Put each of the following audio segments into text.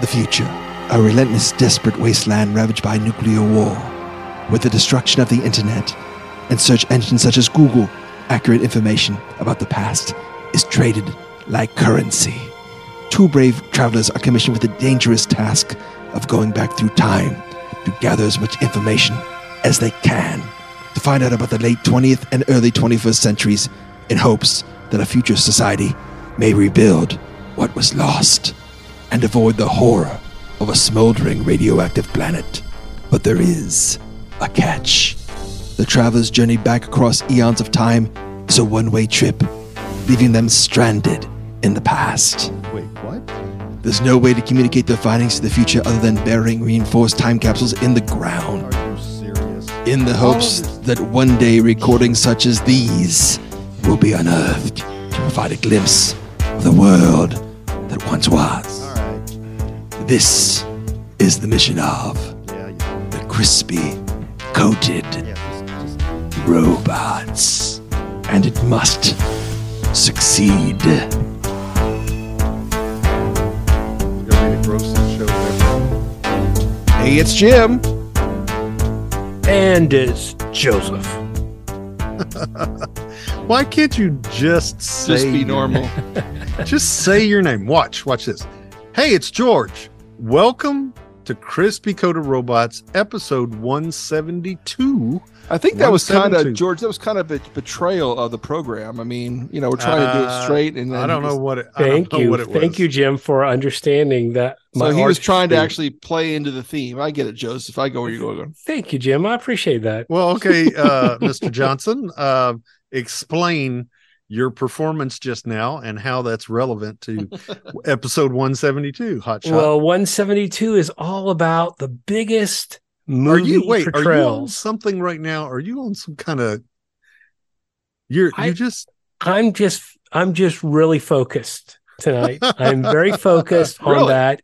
The future, a relentless, desperate wasteland ravaged by nuclear war. With the destruction of the internet and search engines such as Google, accurate information about the past is traded like currency. Two brave travelers are commissioned with the dangerous task of going back through time to gather as much information as they can to find out about the late 20th and early 21st centuries in hopes that a future society may rebuild what was lost and avoid the horror of a smoldering radioactive planet. But there is a catch. The traveler's journey back across eons of time is a one way trip, leaving them stranded in the past. Wait, what? There's no way to communicate their findings to the future other than burying reinforced time capsules in the ground, Are you serious? in the hopes oh, that one day recordings such as these will be unearthed to provide a glimpse of the world that once was. All right. This is the mission of Yeah, yeah. the crispy, coated Yeah, just, just robots. And it must succeed. gonna be the grossest show ever. Hey, it's Jim. And it's Joseph. Why can't you just say Just be normal. Just say your name. Watch, watch this. Hey, it's George. Welcome to Crispy Coated Robots, episode 172. I think that was kind of George. That was kind of a betrayal of the program. I mean, you know, we're trying to do Uh, it straight, and then I don't he know was- what it. Thank know you. What it Thank you, Jim, for understanding that. So he was artistry- trying to actually play into the theme. I get it, Joseph. I go where you're going. Thank you, Jim. I appreciate that. Well, okay, uh, Mr. Johnson, uh, explain your performance just now and how that's relevant to episode 172. Hot shot. Well, 172 is all about the biggest movie are you wait? Are you on something right now? Are you on some kind of? You're I- you just I'm just I'm just really focused tonight. I'm very focused on that.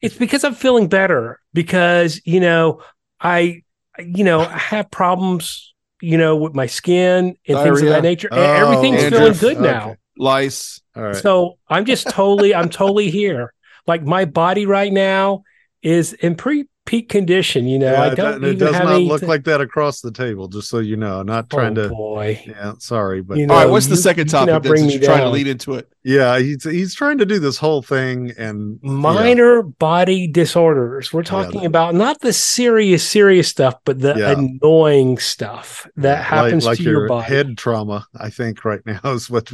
It's because I'm feeling better because, you know, I you know, I have problems, you know, with my skin and things of that nature. Oh, everything's feeling dandruff. good Okay. now. Lice. all right. So I'm just totally, I'm totally here. Like my body right now is in pretty peak condition. You know, Yeah, I it don't do- it even does have not any. look like that across the table. Just so you know, not oh, trying oh to. boy. Yeah, sorry, but You All right. know, What's the you- second topic? cannot Then, bring me you're trying to lead into it. yeah, he's he's trying to do this whole thing, and yeah. Minor body disorders. We're talking that- about not the serious, serious stuff, but the Yeah. annoying stuff that like- happens like to your, your body. head trauma. I think right now is what.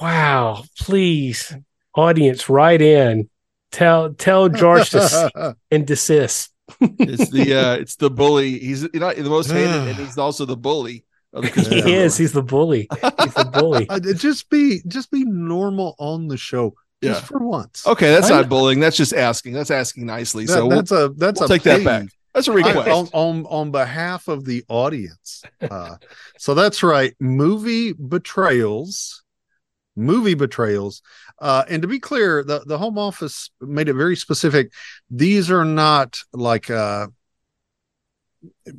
Wow. Please, audience, write in. Tell tell George to cease and desist. It's the uh, it's the bully. He's you know, the most hated, and he's also the bully. Of the he is. He's the bully. He's the bully. Uh, just be just be normal on the show, just Yeah. for once. Okay, that's I not bullying. That's just asking. That's asking nicely. That- so we'll, that's a that's we'll a take that back. That's a I- request. on, on on behalf of the audience. Uh, so that's right, movie betrayals, movie betrayals. Uh, and to be clear, the the Home Office made it very specific. These are not like uh,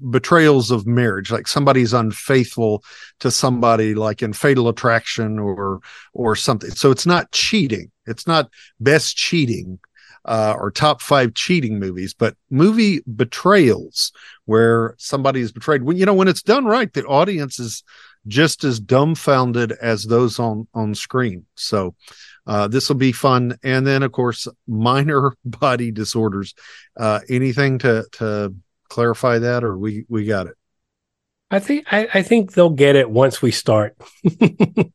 betrayals of marriage, like somebody's unfaithful to somebody, like in Fatal Attraction or or something. So it's not cheating. It's not best cheating uh, or top five cheating movies, but movie betrayals where somebody is betrayed. When you know when it's done right, the audience is just as dumbfounded as those on on screen. So uh, this will be fun. And then of course, minor body disorders. Uh, anything to to clarify that, or we we got it. I think I, I think they'll get it once we start.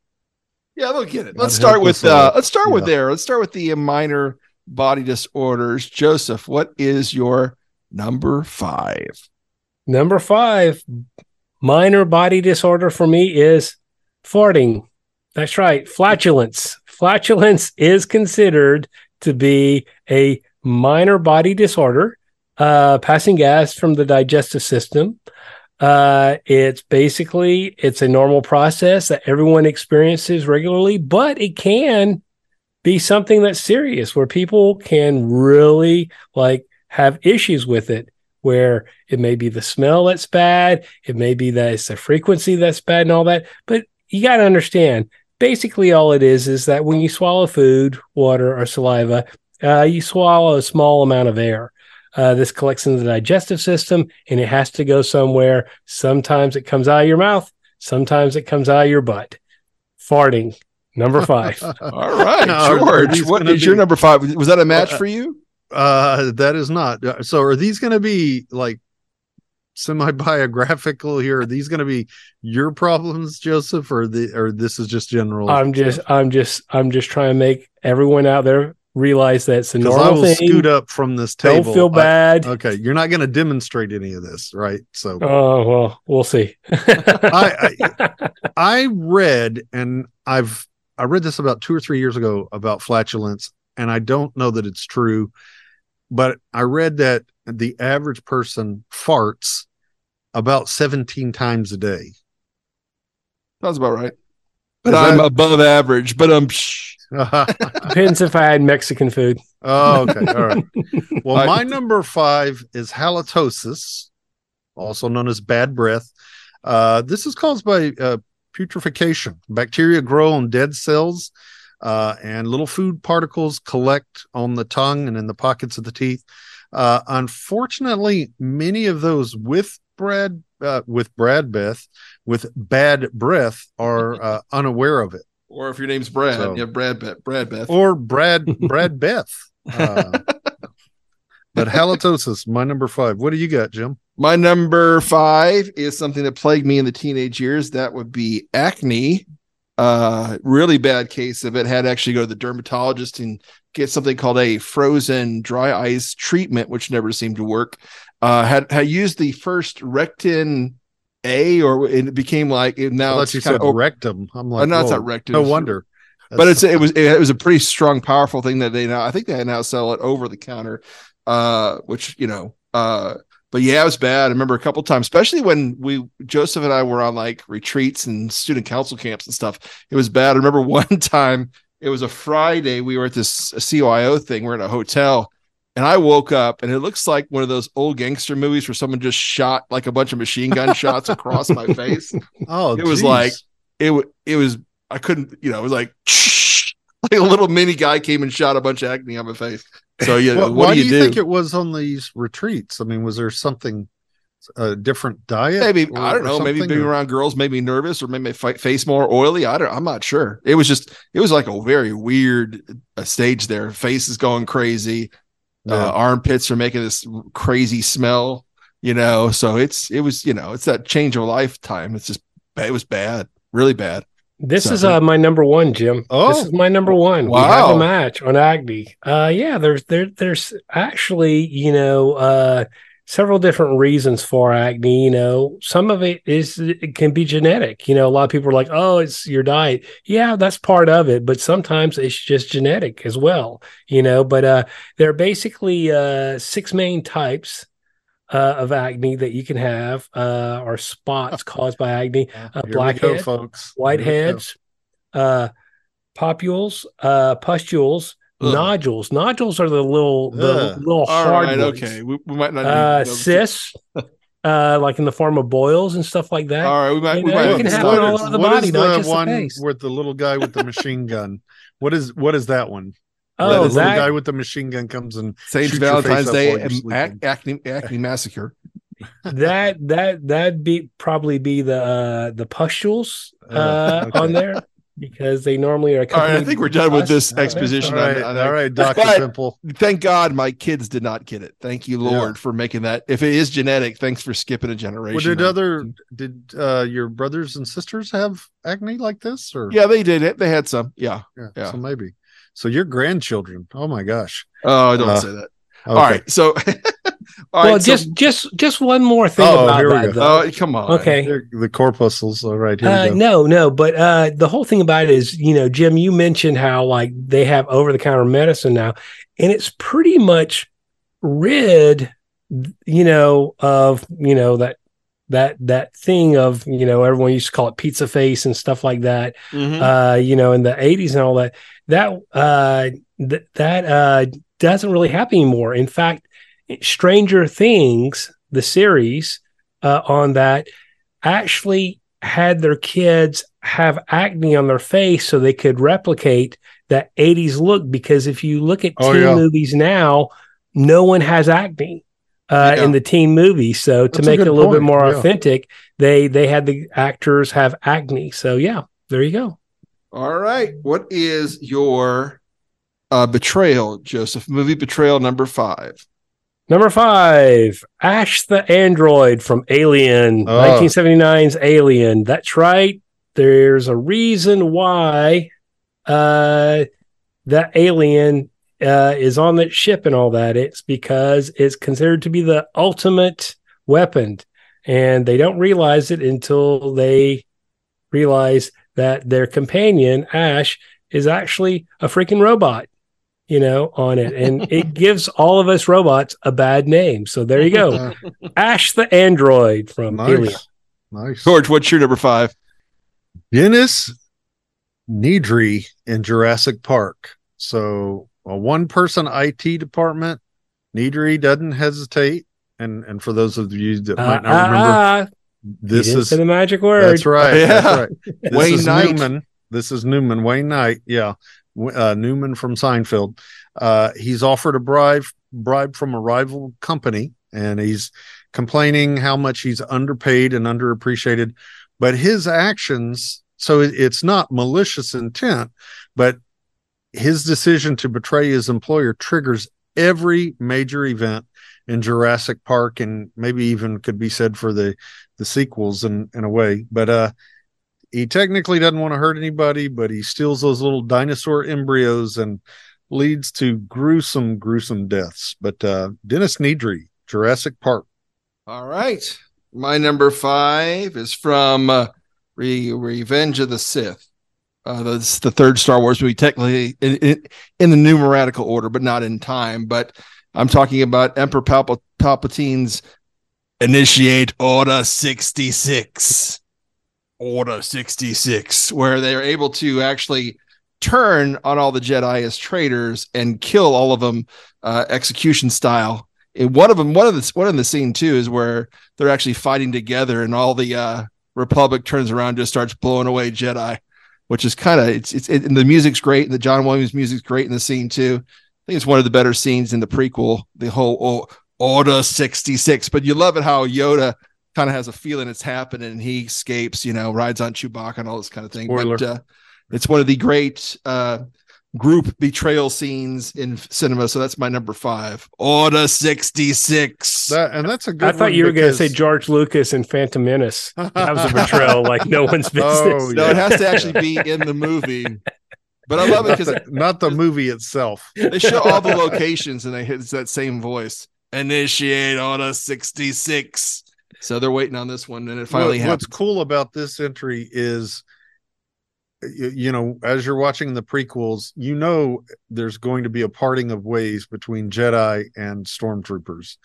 Yeah, they'll get it. Let's start with uh let's start with there. Let's start with the minor body disorders. Joseph, what is your number five? Number five, minor body disorder for me is farting. That's right, flatulence. Flatulence is considered to be a minor body disorder, uh, passing gas from the digestive system. Uh, it's basically it's a normal process that everyone experiences regularly, but it can be something that's serious where people can really like have issues with it where it may be the smell that's bad, it may be that it's the frequency that's bad and all that. But you got to understand, basically all it is is that when you swallow food, water, or saliva, Uh, you swallow a small amount of air. Uh, this collects in the digestive system and it has to go somewhere. Sometimes it comes out of your mouth, sometimes it comes out of your butt. Farting, number five. All right, George. these What your number five? Was that a match Uh, for you? Uh, that is not. uh, So are these going to be like semi biographical here? Are these going to be your problems, Joseph, or the or this is just general? I'm just, I'm just, I'm just trying to make everyone out there realize that it's a because I normal will thing. scoot up from this table. Don't feel I- bad. okay, you're not going to demonstrate any of this, right? So Oh well, we'll see. I, I I read and I've I read this about two or three years ago about flatulence, and I don't know that it's true, but I read that the average person farts about 17 times a day. Sounds about right. But Is I'm that- above average. But um, psh, oh, Depends if I had Mexican food. Oh, okay. All right. Well, my number five is halitosis, also known as bad breath. Uh, this is caused by uh, putrefaction. Bacteria grow on dead cells, uh, and little food particles collect on the tongue and in the pockets of the teeth. Uh, unfortunately, many of those with Brad, uh, with Brad Beth, with bad breath, are uh, unaware of it. or if your name's Brad, So- you have Brad Beth. Brad Beth. Or Brad, Brad Beth. Uh, but halitosis, my number five. What do you got, Jim? My number five is something that plagued me in the teenage years. That would be acne. Uh, really bad case of it. Had to actually go to the dermatologist and get something called a frozen dry ice treatment, which never seemed to work. Uh, had had used the first Rectin A, or it became like it now thought it's you said rectum. I'm Oh, like, no, it's not Rectin. No wonder. but it's it was it was a pretty strong, powerful thing that they now I think they now sell it over the counter, uh, which you know, uh, but yeah, it was bad. I remember a couple times, especially when we Joseph and I were on like retreats and student council camps and stuff. It was bad. I remember one time it was a Friday. We were at this COIO thing. We're in a hotel. And I woke up and it looks like one of those old gangster movies where someone just shot like a bunch of machine gun shots across my face oh, it was like- it it was I couldn't you know it was like like a little mini guy came and shot a bunch of acne on my face. So yeah, Wha- what, why do you, do? think it was on these retreats? I mean, was there something, a different diet? maybe or- I don't know. Maybe being or- around girls made me nervous, or maybe my face more oily. I don't. I'm not sure. It was just it was like a very weird uh, stage there. Face is going crazy. Yeah. Uh, armpits are making this crazy smell. You know, so it's it was you know it's that change of lifetime. It's just it was bad, really bad. This is uh, my number one, Jim. Oh. this is my number one. We have a match on acne. Uh, yeah, there's there there's actually you know uh several different reasons for acne. You know, some of it is it can be genetic. You know, a lot of people are like, oh, it's your diet. Yeah, that's part of it, but sometimes it's just genetic as well. You know, but uh, there are basically uh six main types. Uh, of acne that you can have, uh, or spots caused by acne uh, go, folks. Here we go. whiteheads, uh, papules, uh, pustules, Ugh. nodules. Nodules are the little the Ugh. little hard right, ones. okay, we, we might not. need Uh, cysts, uh, like in the form of boils and stuff like that. All right, we might. You we know, might can it all over the what body, is not the just the one face. with the little guy with the machine gun? What is what is that one? Oh, Where the that- guy with the machine gun comes and Sage Shoot Valentine's Day and sleeping. ac- acne acne massacre. that that that'd be probably be the uh, the pustules uh, Uh, okay. on there because they normally are. All right, I think we're done with this All right, exposition. All right, on, on all right, Doctor But- Pimple. Thank God my kids did not get it. Thank you, Yeah. Lord, for making that. If it is genetic, thanks for skipping a generation. Well, did on- other did uh your brothers and sisters have acne like this or Yeah, they did it. They had some. Yeah. yeah, yeah. so maybe so your grandchildren oh my gosh Oh, don't Uh, say that. okay. All right. So, all well, right. so- just just just one more thing Oh, about here we that. go. oh, come on. okay. Here- the corpuscles all right here Uh, no, no, but uh, the whole thing about it is, you know, Jim, you mentioned how like they have over the counter medicine now, and it's pretty much rid, you know, of you know that that that thing of you know everyone used to call it pizza face and stuff like that. Mhm. Uh, you know, in the '80s and all that. That uh, th- that uh, doesn't really happen anymore. In fact, Stranger Things, the series uh, on that, actually had their kids have acne on their face so they could replicate that 80s look because if you look at Oh, teen yeah. movies now, no one has acne uh, Yeah. in the teen movie. So to That's a make it a little bit more yeah. authentic, they they had the actors have acne. So yeah, there you go. All right. What is your uh, betrayal, Joseph? Movie betrayal number five. Number five, Ash the android from Alien, Oh. 1979's Alien. That's right. There's a reason why uh, that alien uh, is on that ship and all that. It's because it's considered to be the ultimate weapon, and they don't realize it until they realize that their companion Ash is actually a freaking robot. You know, on it, and it gives all of us robots a bad name. So there you go, Ash the android from Alien. nice. Nice. George, what's your number five? Dennis Nedry in Jurassic Park. So a one person IT department, Nedry doesn't hesitate. And and for those of you that might not remember, uh, uh, this is say the magic word. that's right. Yeah. That's right. This Wayne is Newman. This is Newman. Wayne Knight. Yeah. Uh, Newman from Seinfeld. Uh, he's offered a bribe bribe from a rival company, and he's complaining how much he's underpaid and underappreciated. But his actions, so it's not malicious intent, but his decision to betray his employer triggers every major event in Jurassic Park, and maybe even could be said for the the sequels in in a way. But uh, he technically doesn't want to hurt anybody, but he steals those little dinosaur embryos and leads to gruesome, gruesome deaths. But uh, Dennis Nedry, Jurassic Park. All right. My number five is from uh, Re- Revenge of the Sith. Uh, that's the third Star Wars movie, technically in, in, in the numeratical order, but not in time. But I'm talking about Emperor Palpa- Palpatine's initiate Order 66. Order 66, where they're able to actually turn on all the Jedi as traitors and kill all of them uh, execution style. And one of them, one of the one in the scene too, is where they're actually fighting together, and all the uh, Republic turns around, just starts blowing away Jedi, which is kind of it's it's it, and the music's great, and the John Williams music's great in the scene too. I think it's one of the better scenes in the prequel, the whole oh, Order sixty six. But you love it how Yoda kind of has a feeling it's happening, and he escapes, you know, rides on Chewbacca and all this kind of thing. Spoiler. But uh, it's one of the great uh, group betrayal scenes in cinema. So that's my number five. Order 66. That and that's a good. I thought one you were going to say George Lucas and Phantom Menace. That was a betrayal like no one's business. Oh, no, it has to actually be in the movie. But I love it because not the movie itself. they show all the locations and they hit that same voice. Initiate Order 66. So they're waiting on this one, and it finally What- what's cool about this entry is you, you know as you're watching the prequels you know there's going to be a parting of ways between jedi and stormtroopers.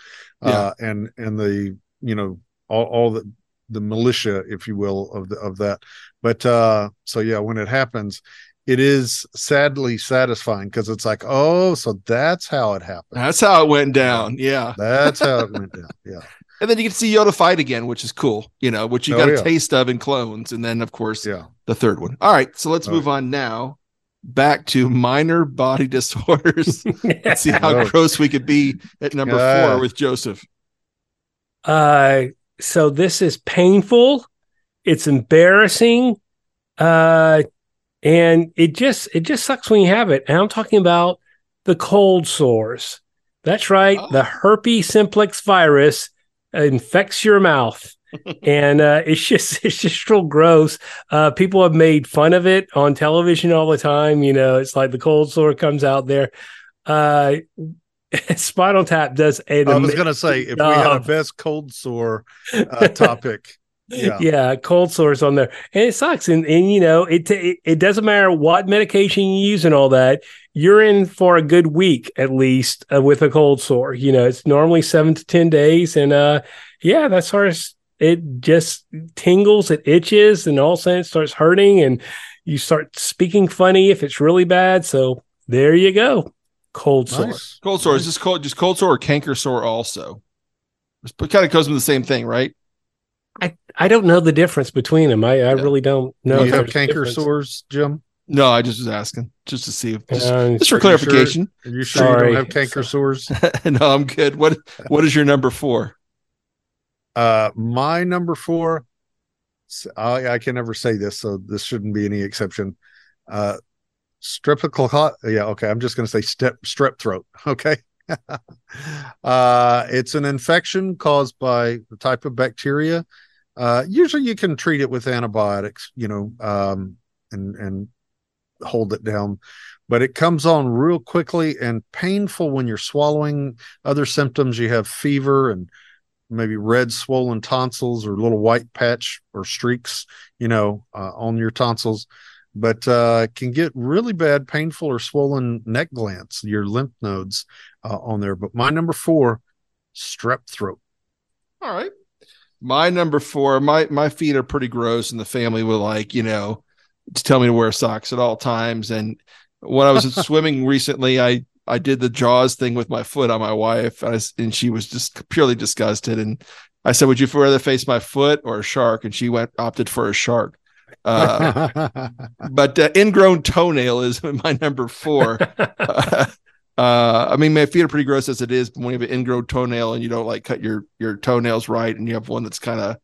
Uh and and the you know all, all the the militia if you will of the of that. But uh so yeah when it happens it is sadly satisfying because it's like oh so that's how it happened That's how it went down. Yeah. that's how it went down yeah And then you get to see Yoda fight again, which is cool, you know, which you Oh, got a taste of in clones. And then, of course, yeah the third one. All right. So let's All move on now back to minor body disorders. Let's see how Oh. gross we could be at number Yeah. four with Joseph. Uh, so this is painful. It's embarrassing. Uh, and it just it just sucks when you have it. And I'm talking about the cold sores. That's right. Oh. The herpes simplex virus infects your mouth. and uh, it's just it's just real gross. Uh, people have made fun of it on television all the time. You know, it's like the cold sore comes out there. Uh, Spinal Tap does an i was gonna say if we had a best cold sore uh, topic yeah yeah, cold sores on there, and it sucks. And and you know, it it, it doesn't matter what medication you use and all that. You're in for a good week at least uh, with a cold sore. You know, it's normally seven to ten days, and uh, yeah, that's sort of it. Just tingles, it itches, and all of a sudden it starts hurting, and you start speaking funny if it's really bad. So there you go, cold sore. Cold sore. Is this cold just cold sore or canker sore also? It kind of goes with the same thing, right? I I don't know the difference between them. I I really don't know. Do you have canker sores, Jim? No, I just was asking just to see if just, Uh, just for Are you sure? clarification. Are you sure you don't have canker sores? no, I'm good. What what is your number four? Uh, my number four, I, I can never say this, so this shouldn't be any exception. Uh, streptococcus. Yeah, okay. I'm just going to say step strep throat. Okay. uh, it's an infection caused by the type of bacteria. Uh, usually you can treat it with antibiotics, you know, um, and and hold it down. But it comes on real quickly and painful when you're swallowing. Other symptoms, you have fever and maybe red swollen tonsils or little white patch or streaks, you know, uh, on your tonsils. But uh, can get really bad, painful or swollen neck glands, your lymph nodes uh, on there. But my number four, strep throat. All right. My number four, my my feet are pretty gross, and the family would like, you know, to tell me to wear socks at all times. And when I was swimming recently, I I did the jaws thing with my foot on my wife, and, I and she was just purely disgusted. And I said, "Would you rather face my foot or a shark?" And she went opted for a shark. Uh, but uh, ingrown toenail is my number four. uh, Uh, I mean, my feet are pretty gross as it is, but when you have an ingrown toenail and you don't like cut your your toenails right, and you have one that's kind of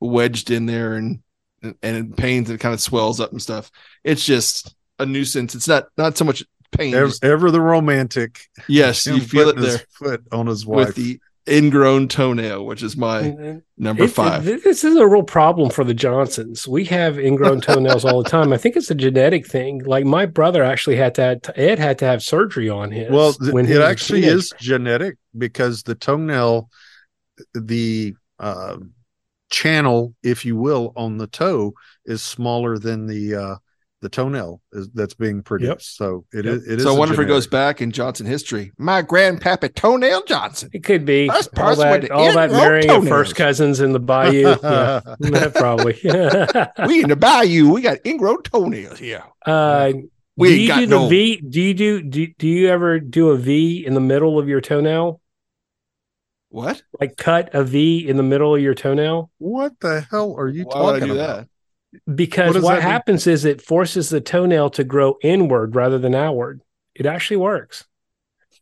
wedged in there and and it pains and it kind of swells up and stuff, it's just a nuisance. It's not not so much pain. ever, just- ever the romantic. yes, you feel it there Foot on his wife. with the ingrown toenail, which is my number It- five. it- this is a real problem for the Johnsons. We have ingrown toenails all the time. I think it's a genetic thing. Like my brother actually had to have, Ed had to have surgery on his. well, th- when it actually is genetic because the toenail, the uh, channel, if you will, on the toe is smaller than the uh, the toenail is, that's being produced. So it Yep. is. It is. so I a wonder if it goes back in Johnson history. My grandpappy toenail Johnson. It could be First all that, all that marrying of first cousins in the bayou. yeah, probably. we in the bayou, we got ingrown toenails here. uh, We do you got do the no- V? Do you do, do do you ever do a V in the middle of your toenail? What? Like cut a V in the middle of your toenail? What the hell are you Why would I talking do about? that? Because What what, that mean? happens is it forces the toenail to grow inward rather than outward. It actually works.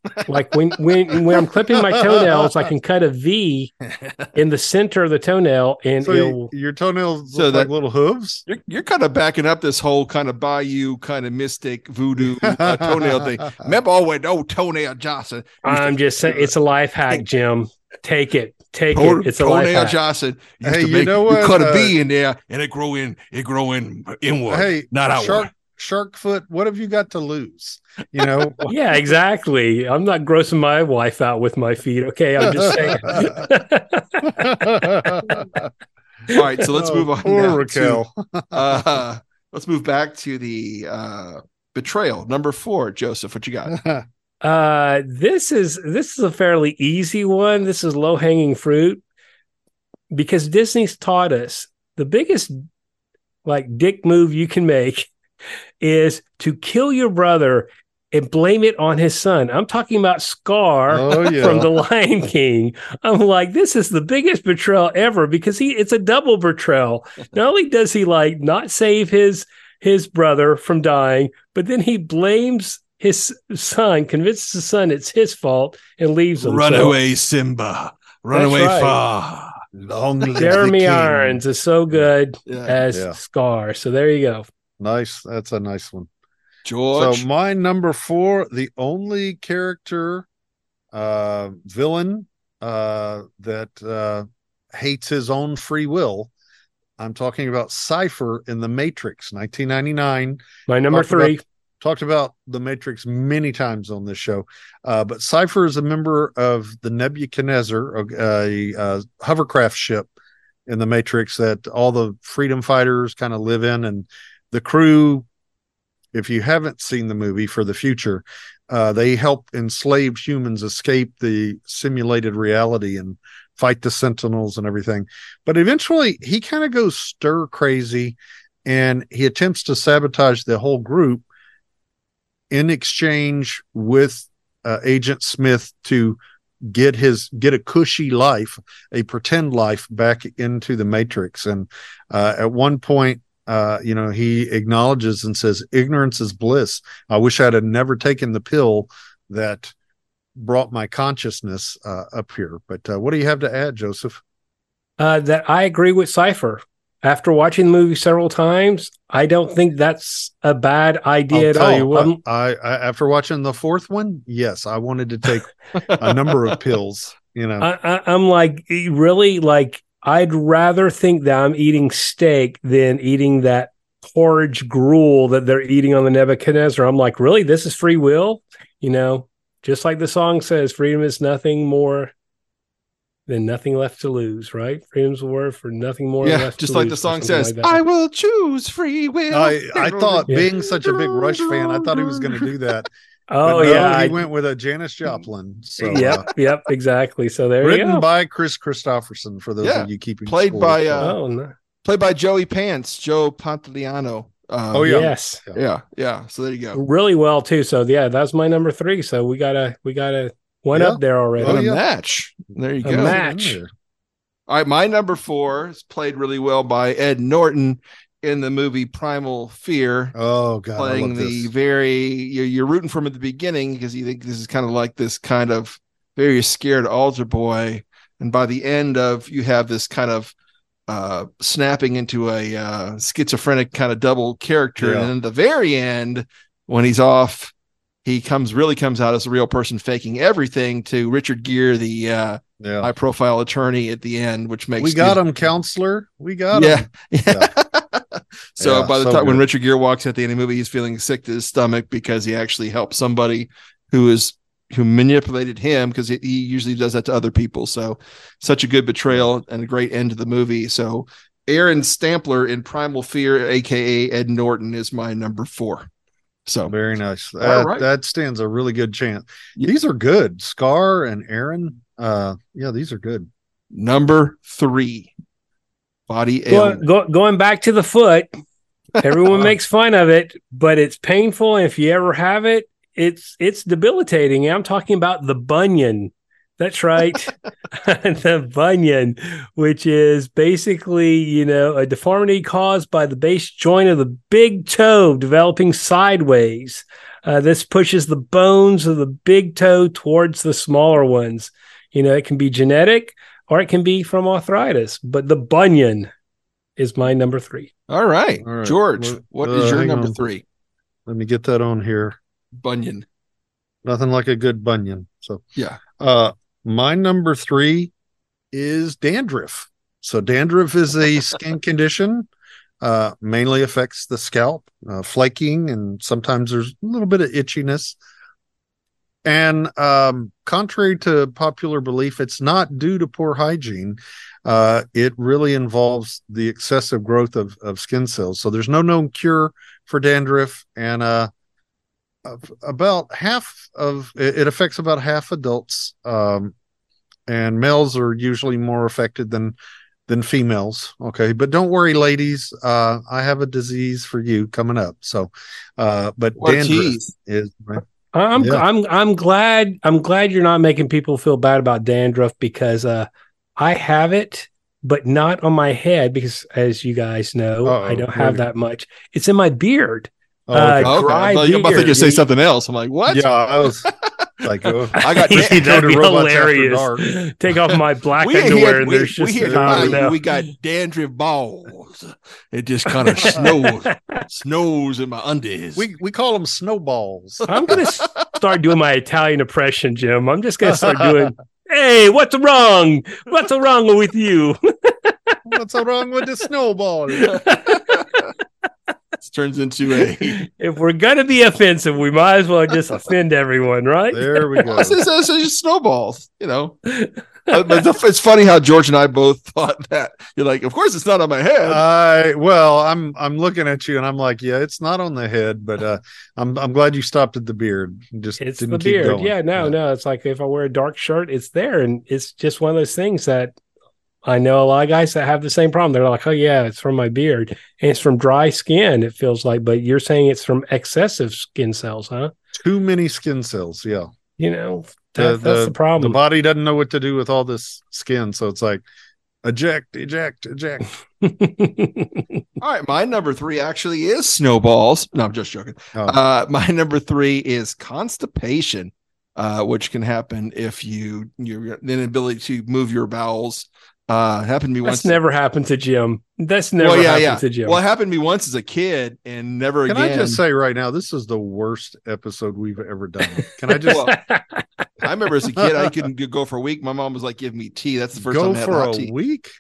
like when when when I'm clipping my toenails, I can cut a V in the center of the toenail, and So it'll. your toenails So look like that- little hooves. You're, you're kind of backing up this whole kind of bayou kind of mystic voodoo uh, toenail thing. Remember always oh toenail Johnson. I'm just saying, it's a life hack, Jim. Take it, take Toe- it. It's a life toenail hack. Johnson used Hey, to you make know you what, cut a uh, V in there and it grow in it grow in inward. Hey, not outward. shark shark foot. What have you got to lose? You know. Yeah, exactly. I'm not grossing my wife out with my feet. Okay, I'm just saying. All right, so let's Oh, move on Poor now to- Raquel. uh, let's move back to the uh, betrayal number four. Joseph, what you got? Uh, this is this is a fairly easy one. This is low hanging fruit because Disney's taught us the biggest like dick move you can make is to kill your brother and blame it on his son. I'm talking about Scar oh yeah. from the Lion King. I'm like, this is the biggest betrayal ever because he it's a double betrayal. Not only does he like not save his his brother from dying, but then he blames his son, convinces his son it's his fault, and leaves him. Run So away, Simba. Run away right. far. Long live the Jeremy. Irons is so good Yeah. as Yeah. Scar. So there you go. Nice. That's a nice one. George. So my number four, the only character, uh, villain, uh, that uh, hates his own free will. I'm talking about Cypher in the Matrix, 1999. My number Talked about- three. Talked about the Matrix many times on this show, uh, but Cypher is a member of the Nebuchadnezzar, a, a, hovercraft ship in the Matrix that all the freedom fighters kind of live in, and the crew. If you haven't seen the movie for the future, uh, they help enslaved humans escape the simulated reality and fight the Sentinels and everything. But eventually, he kind of goes stir crazy, and he attempts to sabotage the whole group in exchange with uh, Agent Smith to get his get a cushy life, a pretend life back into the Matrix. And uh, at one point, uh, you know, he acknowledges and says, ignorance is bliss. I wish I'd have never taken the pill that brought my consciousness uh, up here. But uh, what do you have to add, Joseph? Uh, that I agree with Cypher. After watching the movie several times, I don't think that's a bad idea I'll at all. you what, I, I after watching the fourth one, yes, I wanted to take a number of pills. You know, I, I, I'm like, really? Like, I'd rather think that I'm eating steak than eating that porridge gruel that they're eating on the Nebuchadnezzar. I'm like, really? This is free will? You know, just like the song says, freedom is nothing more than nothing left to lose, right? Freedom's a word for nothing more. yeah, left just to like lose, the song says, like. I will choose free will. I I thought Yeah. being such a big Rush fan, I thought he was going to do that. oh But no, yeah, he I- went with a Janis Joplin. So, yep, uh, yep, exactly. So there you written by Kris Kristofferson for those Yeah, of you keeping played score. by, uh, oh no. Played by Joey Pants, Joe Pantoliano. Um, Oh, yeah. yes, yeah, yeah. So there you go. really well too. So yeah, that's my number three. So we gotta we gotta one Yeah. up there already. What Oh, a yeah. match. There you A go. match. Get in there. All right, my number four is played really well by Ed Norton in the movie Primal Fear. Oh god, I playing love the this. very you're, you're rooting for him at the beginning because you think this is kind of like this kind of very scared altar boy and by the end of you have this kind of uh snapping into a uh schizophrenic kind of double character Yeah. and then the very end when he's off he comes really comes out as a real person faking everything to richard gere the uh Yeah, high profile attorney at the end which makes we got these- him, counselor. We got yeah. him. yeah. so Yeah, by the so time when. Richard Gere walks at the end of the movie, he's feeling sick to his stomach because he actually helped somebody who is who manipulated him because he he usually does that to other people. So such a good betrayal and a great end to the movie. So Aaron Stampler in Primal Fear, aka Ed Norton, is my number four. So Very nice. That, right. that stands a really good chance. These are good. Scar and Aaron. Uh, yeah, these are good. number three, body Go, go, going back to the foot, everyone makes fun of it, but it's painful. And if you ever have it, it's it's debilitating. I'm talking about the bunion. That's right, the bunion, which is basically you know a deformity caused by the base joint of the big toe developing sideways. Uh, this pushes the bones of the big toe towards the smaller ones. You know, it can be genetic or it can be from arthritis, but the bunion is my number three. All right, All right. George, Well, what is uh, your number on. three? Let me get that on here. Bunyan. Nothing like a good bunion. So Yeah. Uh, my number three is dandruff. So dandruff is a skin condition. Uh, mainly affects the scalp, uh, flaking, and sometimes there's a little bit of itchiness. And um, contrary to popular belief, it's not due to poor hygiene. Uh, it really involves the excessive growth of, of skin cells. So there's no known cure for dandruff, and uh, about half of it, affects about half adults, um, and males are usually more affected than than females. Okay, but don't worry, ladies. Uh, I have a disease for you coming up. So, uh, but What dandruff teeth? is I'm Yeah. I'm I'm glad I'm glad you're not making people feel bad about dandruff because uh I have it but not on my head because as you guys know Uh-oh. I don't have Really? that much. It's in my beard. Oh, Uh, okay. Oh, okay. dry I thought, you- I thought beard. you say something else. I'm like, what? yeah. I was like, oh, I got Yeah, that'd be robots after hilarious. dark. Take off my black we underwear here, and we, there's we just here I tonight, we got dandruff balls. It just kind of snows, snows in my undies. we we call them snowballs. I'm gonna start doing my Italian impression, Jim. I'm just gonna start doing. Hey, what's wrong? What's wrong with you? What's wrong with the snowball? This turns into a. if we're gonna be offensive, we might as well just offend everyone, right? There we go. It's, it's, it's just snowballs, you know. Uh, but it's funny how George and I both thought that. You're like, of course it's not on my head. I well, I'm I'm looking at you and I'm like, yeah, it's not on the head, but uh, I'm I'm glad you stopped at the beard. Just It's didn't the keep beard. going. Yeah, no, no. It's like if I wear a dark shirt, it's there, and it's just one of those things that I know a lot of guys that have the same problem. They're like, "Oh yeah, it's from my beard, and it's from dry skin." It feels like, but you're saying it's from excessive skin cells, huh? Too many skin cells. Yeah, You know, The- that's the the problem. The body doesn't know what to do with all this skin, so it's like Eject, eject, eject. All right, my number three actually is snowballs. No, I'm just joking. Oh. Uh, my number three is constipation, uh, which can happen if you your inability to move your bowels. Uh, happened to me once. That's never happened to Jim. That's never well, yeah, happened yeah. to Jim. Well, it happened to me once as a kid, and never Can again. I just say right now, this is the worst episode we've ever done. Can I just Well, I remember as a kid, I couldn't go for a week. My mom was like, "Give me tea." That's the first go time I had for hot a tea. week?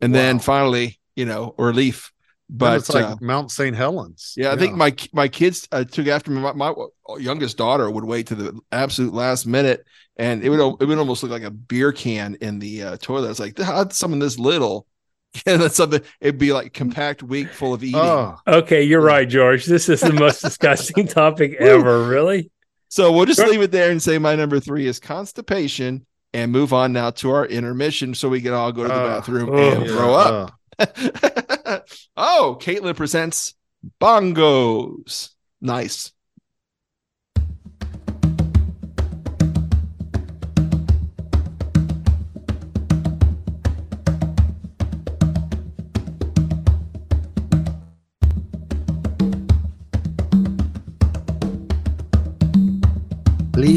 And then finally, you know, relief. But But it's like uh, Mount St. Helens. Yeah, I think my my kids uh, took after me. My, my youngest daughter would wait to the absolute last minute, and it would it would almost look like a beer can in the uh, toilet. It's like how'd something this little? Yeah, that's something. It'd be like compact week full of eating. Oh, okay, you're right, George. This is the most disgusting topic ever. Really? So we'll just leave it there and say my number three is constipation, and move on now to our intermission, so we can all go to the Uh, bathroom oh, and yeah, throw up. uh, oh, Caitlin presents bongos. Nice.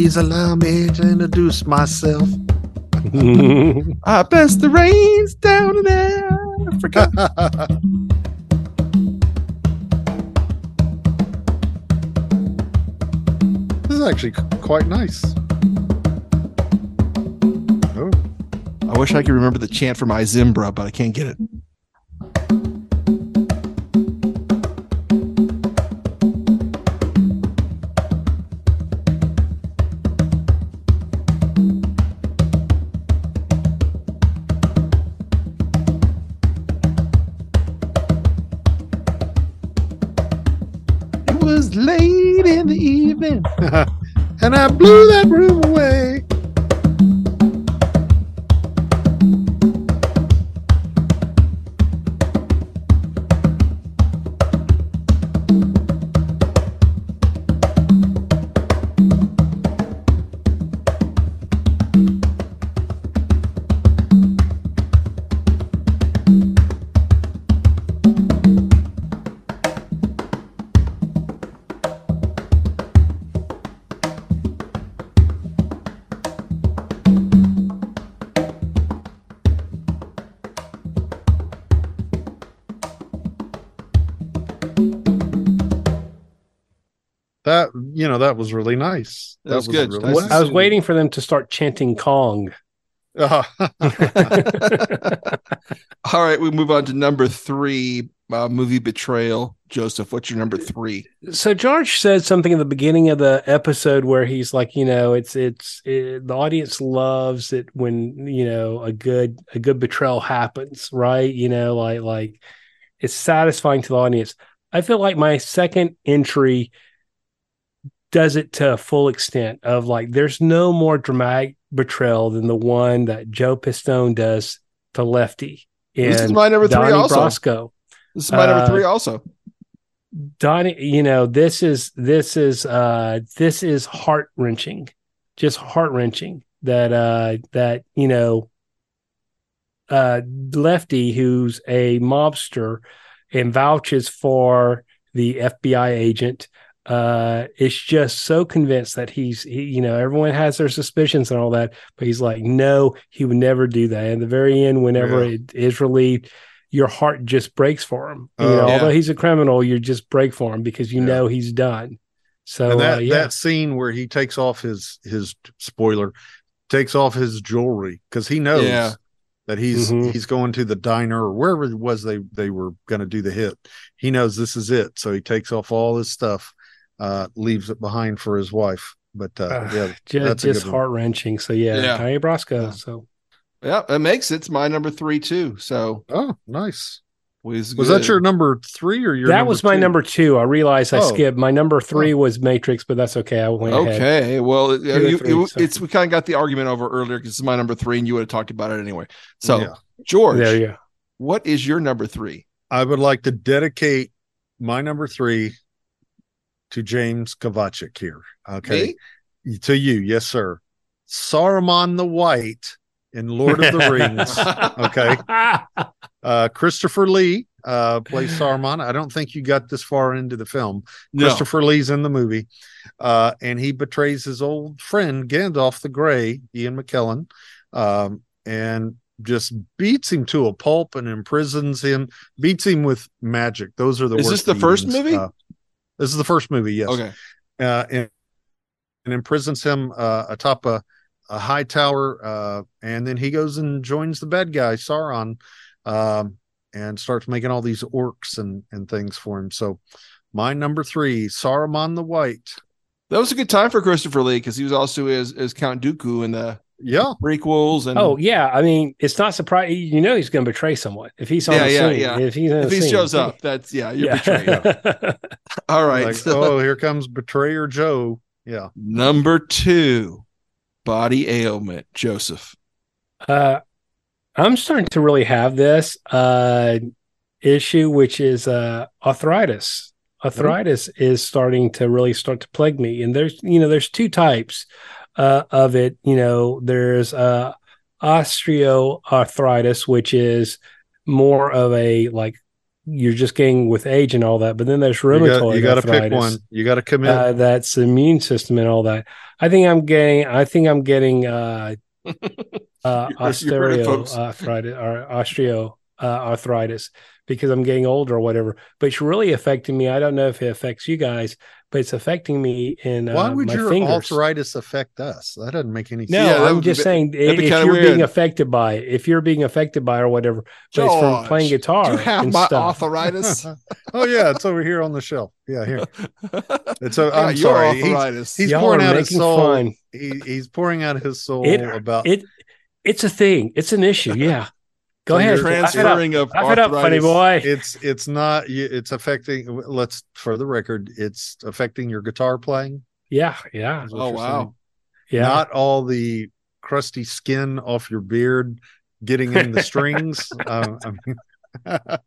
Please allow me to introduce myself. I bless the rains down in Africa. this is actually quite nice. Oh, I wish I could remember the chant from my Zimbra, but I can't get. It and I blew that room That you know that was really nice. That was good. really Nice nice. I was waiting for them to start chanting Kong. Uh, All right, we move on to number three, uh, movie betrayal. Joseph, what's your number three? So George said something in the beginning of the episode where he's like, you know, it's it's it, the audience loves it when you know a good a good betrayal happens, right? You know, like like it's satisfying to the audience. I feel like my second entry does it to a full extent of like there's no more dramatic betrayal than the one that Joe Pistone does to Lefty This is my number three. Donnie Also, Brasco. this is my number Uh, three. Also, Donnie, you know, this is this is uh this is heart wrenching, just heart wrenching that uh that you know uh Lefty, who's a mobster and vouches for the FBI agent, uh is just so convinced that he's he, you know everyone has their suspicions and all that, but he's like, no, he would never do that. And the very end, whenever Yeah. it is relieved, your heart just breaks for him. You Oh, know, yeah. although he's a criminal, you just break for him because you Yeah. know he's done. So and that uh, yeah, that scene where he takes off his his spoiler, takes off his jewelry because he knows Yeah. that he's Mhm. he's going to the diner or wherever it was they they were going to do the hit. He knows this is it, so he takes off all his stuff, uh, leaves it behind for his wife. But uh, Uh, yeah, just, that's a just heart wrenching. So yeah, Yeah. Donnie Brasco. Yeah. So yeah, that makes it. It's my number three too. So oh, nice. was Was that your number three or your? that number was my two? number two. I realized I Oh. skipped. My number three was Matrix, but that's okay. I went ahead. Okay, well, it- you- three, it- so- it's we kind of got the argument over earlier because it's my number three, and you would have talked about it anyway. So, Yeah. George, There you go. what is your number three? I would like to dedicate my number three to James Kovacic here. Okay. Me? To you, yes, sir. Saruman the White in Lord of the Rings. Okay. Uh, Christopher Lee uh, plays Saruman. I don't think you got this far into the film. No. Christopher Lee's in the movie, uh, and he betrays his old friend Gandalf the Grey, Ian McKellen, um, and just beats him to a pulp and imprisons him. Beats him with magic. Those are the. Is this the first beatings. movie? This is the first movie. Yes. Okay. Uh, and, and imprisons him uh, atop a, a high tower, uh, and then he goes and joins the bad guy Sauron, um, and starts making all these orcs and and things for him. So, my number three, Saruman the White. That was a good time for Christopher Lee because he was also as, as Count Dooku in the Yeah, prequels and oh yeah, I mean, it's not surprising. You know, he's going to betray someone if he's on Yeah, the yeah, scene. yeah. If he's in if the he scene. shows up, that's yeah, you're betrayed. yeah. All right. like so oh, here comes Betrayer Joe. Yeah, number two, body ailment, Joseph. Uh, I'm starting to really have this uh, issue, which is uh, arthritis. Arthritis is starting to really start to plague me, and there's you know there's two types uh, of it. You know, there's uh, osteoarthritis, which is more of a like you're just getting with age and all that, but then there's rheumatoid you got to pick one. You got to commit. uh, that's the immune system and all that. I think I'm getting. I think I'm getting uh, uh, You're- you're right, folks. osteoarthritis or osteo uh, arthritis because I'm getting older or whatever. But it's really affecting me. I don't know if it affects you guys, but it's affecting me in uh, Why would my your fingers. arthritis affect us? That doesn't make any No, sense. Yeah, I'm just be- saying if you're being affected by it, if you're being affected by it or whatever, but it's from playing guitar. Do you have my stuff. arthritis? oh yeah, it's over here on the shelf. Yeah, here. It's a, I'm sorry. He's, arthritis. he's Y'all pouring out his soul. He, he's pouring out his soul It- about It it's a thing. It's an issue. Yeah. Go So ahead. you're Laugh it up. of Laugh it up, funny boy. it's it's not you- it's affecting let's for the record it's affecting your guitar playing Yeah, yeah, Oh wow. saying. yeah. not all the crusty skin off your beard getting in the strings um, mean,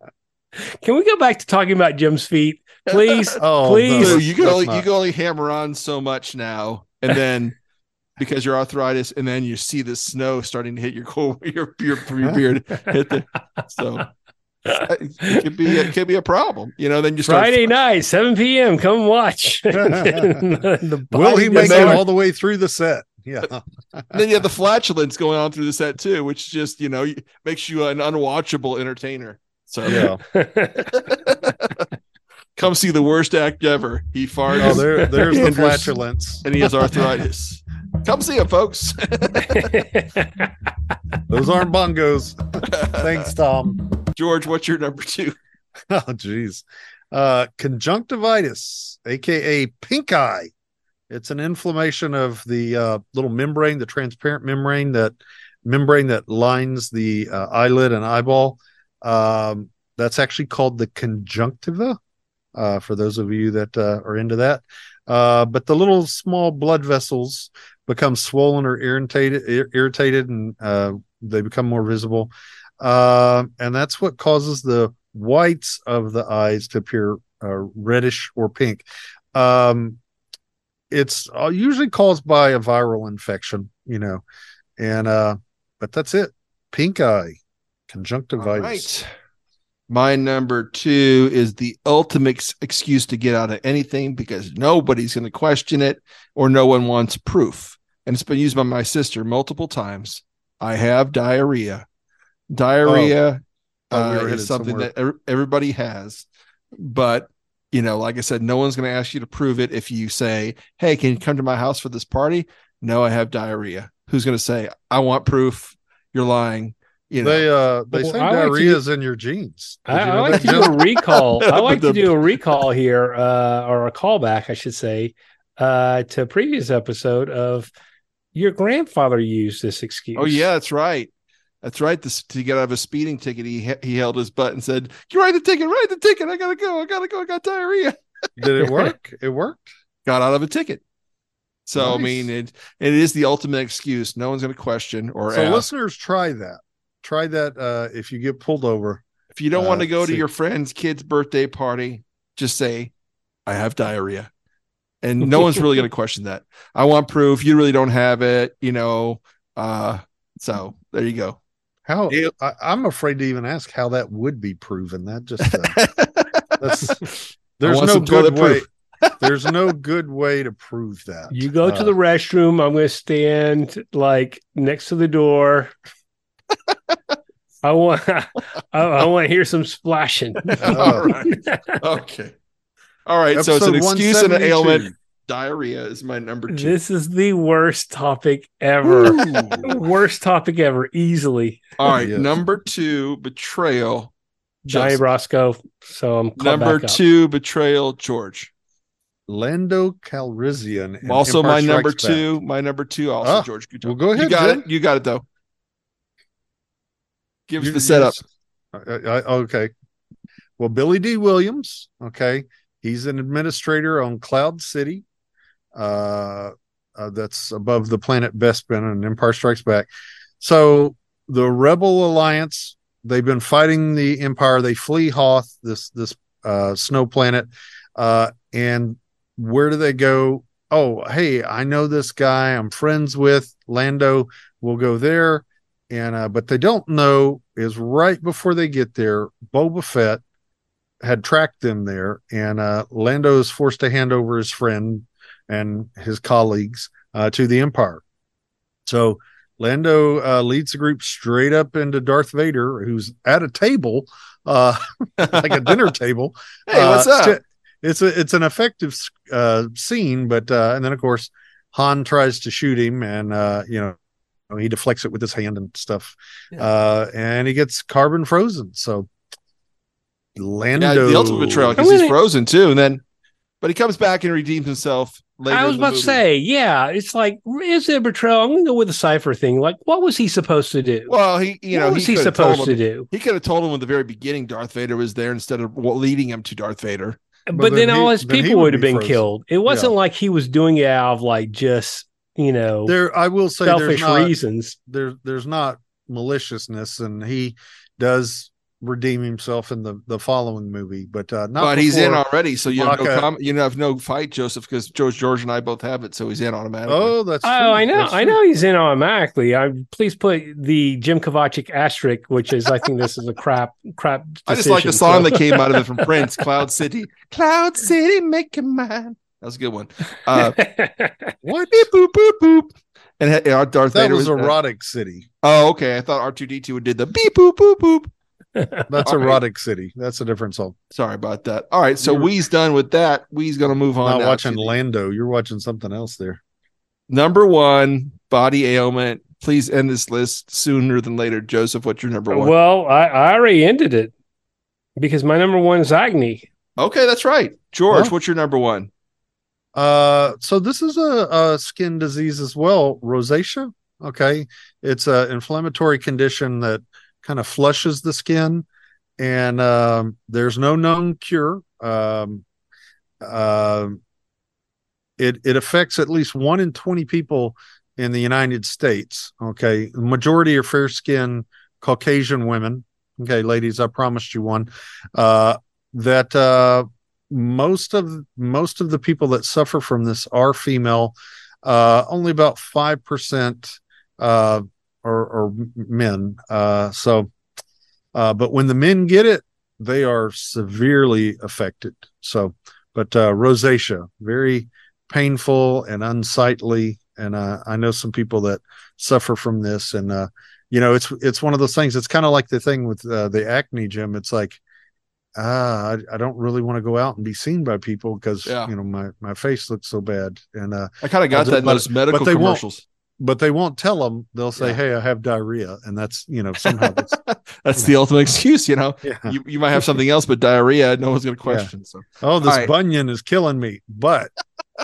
Can we go back to talking about Jim's feet, please? oh Please. So let's- you can only you can only hammer on so much now, and then because your arthritis, and then you see the snow starting to hit your co- your your, your beard hit the so. It could be it could be a problem, you know. Then you start Friday night, 7 p.m. Come watch. the will he make it all the way through the set yeah then you have the flatulence going on through the set too, which just you know makes you an unwatchable entertainer. So yeah come see the worst act ever. He farts oh there there's the flatulence and he has arthritis. Come see him, folks. those aren't bongos thanks tom George, what's your number two? Oh, geez. Uh, conjunctivitis, aka pink eye. It's an inflammation of the uh, little membrane, the transparent membrane that membrane that lines the uh, eyelid and eyeball. Um, that's actually called the conjunctiva. Uh, for those of you that uh, are into that, uh, but the little small blood vessels become swollen or irritated, ir- irritated, and uh, they become more visible. Uh, and that's what causes the whites of the eyes to appear uh, reddish or pink. Um, it's uh, usually caused by a viral infection, you know, and uh, but that's it. Pink eye, conjunctivitis. My number two is the ultimate excuse to get out of anything because nobody's going to question it or no one wants proof. And it's been used by my sister multiple times. I have diarrhea. Diarrhea Oh, uh, is something somewhere. that ev- everybody has. But, you know, like I said, no one's going to ask you to prove it if you say, Hey, can you come to my house for this party? No, I have diarrhea. Who's going to say, I want proof? You're lying. You know, They uh they Well, say I like diarrhea do- is in your genes. I, you I like to do a recall. I like to do a recall here, uh, or a callback, I should say, uh, to a previous episode of your grandfather used this excuse. Oh yeah, that's right. That's right. This to get out of a speeding ticket, he he- he held his butt and said, "You write the ticket, write the ticket. I gotta go. I gotta go. I got diarrhea." Did it work? It worked. Got out of a ticket. So I mean, it it is the ultimate excuse. No one's gonna question or So ask. listeners, try that. Try that uh if you get pulled over. if you don't want uh, to go to see. your friend's kid's birthday party, just say, "I have diarrhea," and no one's really gonna question that. I want proof. You really don't have it. You know. uh So there you go. How Yeah. I, I'm afraid to even ask how that would be proven. That just uh, that's there's no good way. proof. there's no good way to prove that. You go to Uh, the restroom. I'm going to stand like next to the door. I want I, I want to hear some splashing. All right. Okay. All right. so it's an excuse and an ailment. Diarrhea is my number two. this is the worst topic ever. Worst topic ever, easily. All right. Yes. Number two, betrayal. Johnny Joseph. Roscoe. So I'm Number back up. two, betrayal. George. Lando Calrissian. also Empire my number Strikes Back. two. My number two. Also Ah, George. Guto. well, go ahead. You got Jen. it. You got it though. Give us the setup. I- I- okay. Well, Billy Dee Williams. Okay, he's an administrator on Cloud City. Uh, uh, that's above the planet Bespin and Empire Strikes Back. So the Rebel Alliance. They've been fighting the Empire. They flee Hoth, this this uh, snow planet, uh, and where do they go? Oh, hey, I know this guy. I'm friends with Lando. We'll go there and uh, but they don't know is right before they get there, Boba Fett had tracked them there, and uh, Lando is forced to hand over his friend and his colleagues uh, to the Empire. So Lando uh, leads the group straight up into Darth Vader, who's at a table, uh, like a dinner table. Hey, what's Uh, up? It's a it's an effective uh, scene, but uh, and then of course Han tries to shoot him, and uh, you know he deflects it with his hand and stuff, Yeah. uh, and he gets carbon frozen. So Lando, Yeah, the ultimate betrayal because he's frozen too, and then but he comes back and redeems himself later. I was in the about to say, yeah, it's like, is it a betrayal? I'm going to go with the Cypher thing. Like, what was he supposed to do? Well, he you know what was he, he, could have told supposed him, to do? He could have told him at the very beginning Darth Vader was there instead of leading him to Darth Vader. But, then then, all his he people would would have be been frozen. killed. It wasn't like he was doing it out of like just, you know, there. I will say there's selfish not reasons. there's there's not maliciousness, and he does redeem himself in the the following movie, but uh, not. but he's in already, so you have no com- you have no fight, Joseph, because George George and I both have it, so he's in automatically. Oh, that's Oh. I know, That's I true. know he's in automatically. I please put the Jim Kovacic asterisk, which is I think this is a crap, crap. I just like the song so- that came out of it from Prince, Cloud City. Cloud City, make it mine. That was a good one. Uh, What? beep, boop, boop, boop. And uh, Darth That Vader was uh, erotic city. Oh, okay. I thought R two D two would did the beep boop boop boop. That's All right. erotic city. That's a different song. Sorry about that. All right, so You're- Wee's done with that. Wee's gonna move on. Not now watching to the- Lando. You're watching something else there. Number one, body ailment. Please end this list sooner than later. Joseph, what's your number one? well, I, I already ended it because my number one is acne. okay, that's right. George, Huh? what's your number one? Uh, so this is a, a skin disease as well, rosacea. Okay, it's an inflammatory condition that kind of flushes the skin, and um, there's no known cure. Um, um it it affects at least one in twenty people in the United States. Okay, the majority are fair skinned Caucasian women. Okay, ladies, I promised you one. Uh, that uh, most of most of the people that suffer from this are female. Uh, only about five percent uh, are, are men. Uh, so, uh, but when the men get it, they are severely affected. So, but uh, rosacea, very painful and unsightly. And uh, I know some people that suffer from this, and you know, it's it's one of those things. It's kind of like the thing with the acne, Jim. It's like ah, I, I don't really want to go out and be seen by people because Yeah. you know my my face looks so bad, and uh, I kind of got that in but- those medical but they won't- commercials. but they won't tell them. They'll say, Yeah. "Hey, I have diarrhea," and that's you know somehow that's That's the ultimate excuse, you know. yeah. You, you might have something else, but diarrhea, no one's going to question. So Oh, this right. bunion is killing me, but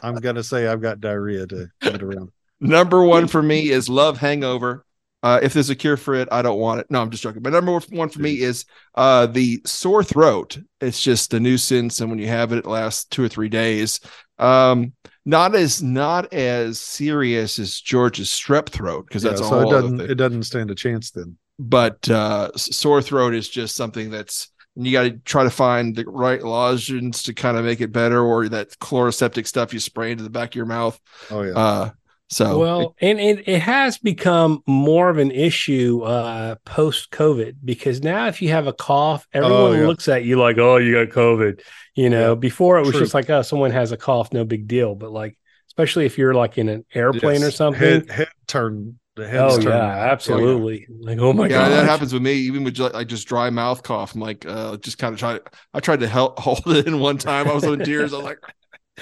I'm gonna say I've got diarrhea to get around. Number one for me is Love Hangover. Uh, if there's a cure for it, I don't want it. No, I'm just joking. But number one for me is uh, the sore throat. It's just a nuisance, and when you have it, it lasts two or three days. Um, not as not as serious as George's strep throat because that's Yeah, so it doesn't it doesn't stand a chance then. but uh, sore throat is just something that's you got to try to find the right lozenges to kind of make it better, or that Chloraseptic stuff you spray into the back of your mouth. Oh yeah, Uh, So well, and it, it has become more of an issue uh, post COVID because now if you have a cough, everyone yeah. looks at you like, "Oh, you got COVID." You know, Yeah, before it was true. just like, "Oh, someone has a cough, no big deal." But like, especially if you're like in an airplane or something. Head, head turn. The head oh turn. yeah, absolutely. Like, oh my yeah, god, that happens with me. Even with like just dry mouth cough, I'm like, uh, just kind of try. I tried to help hold it in one time. I was in tears. I was like,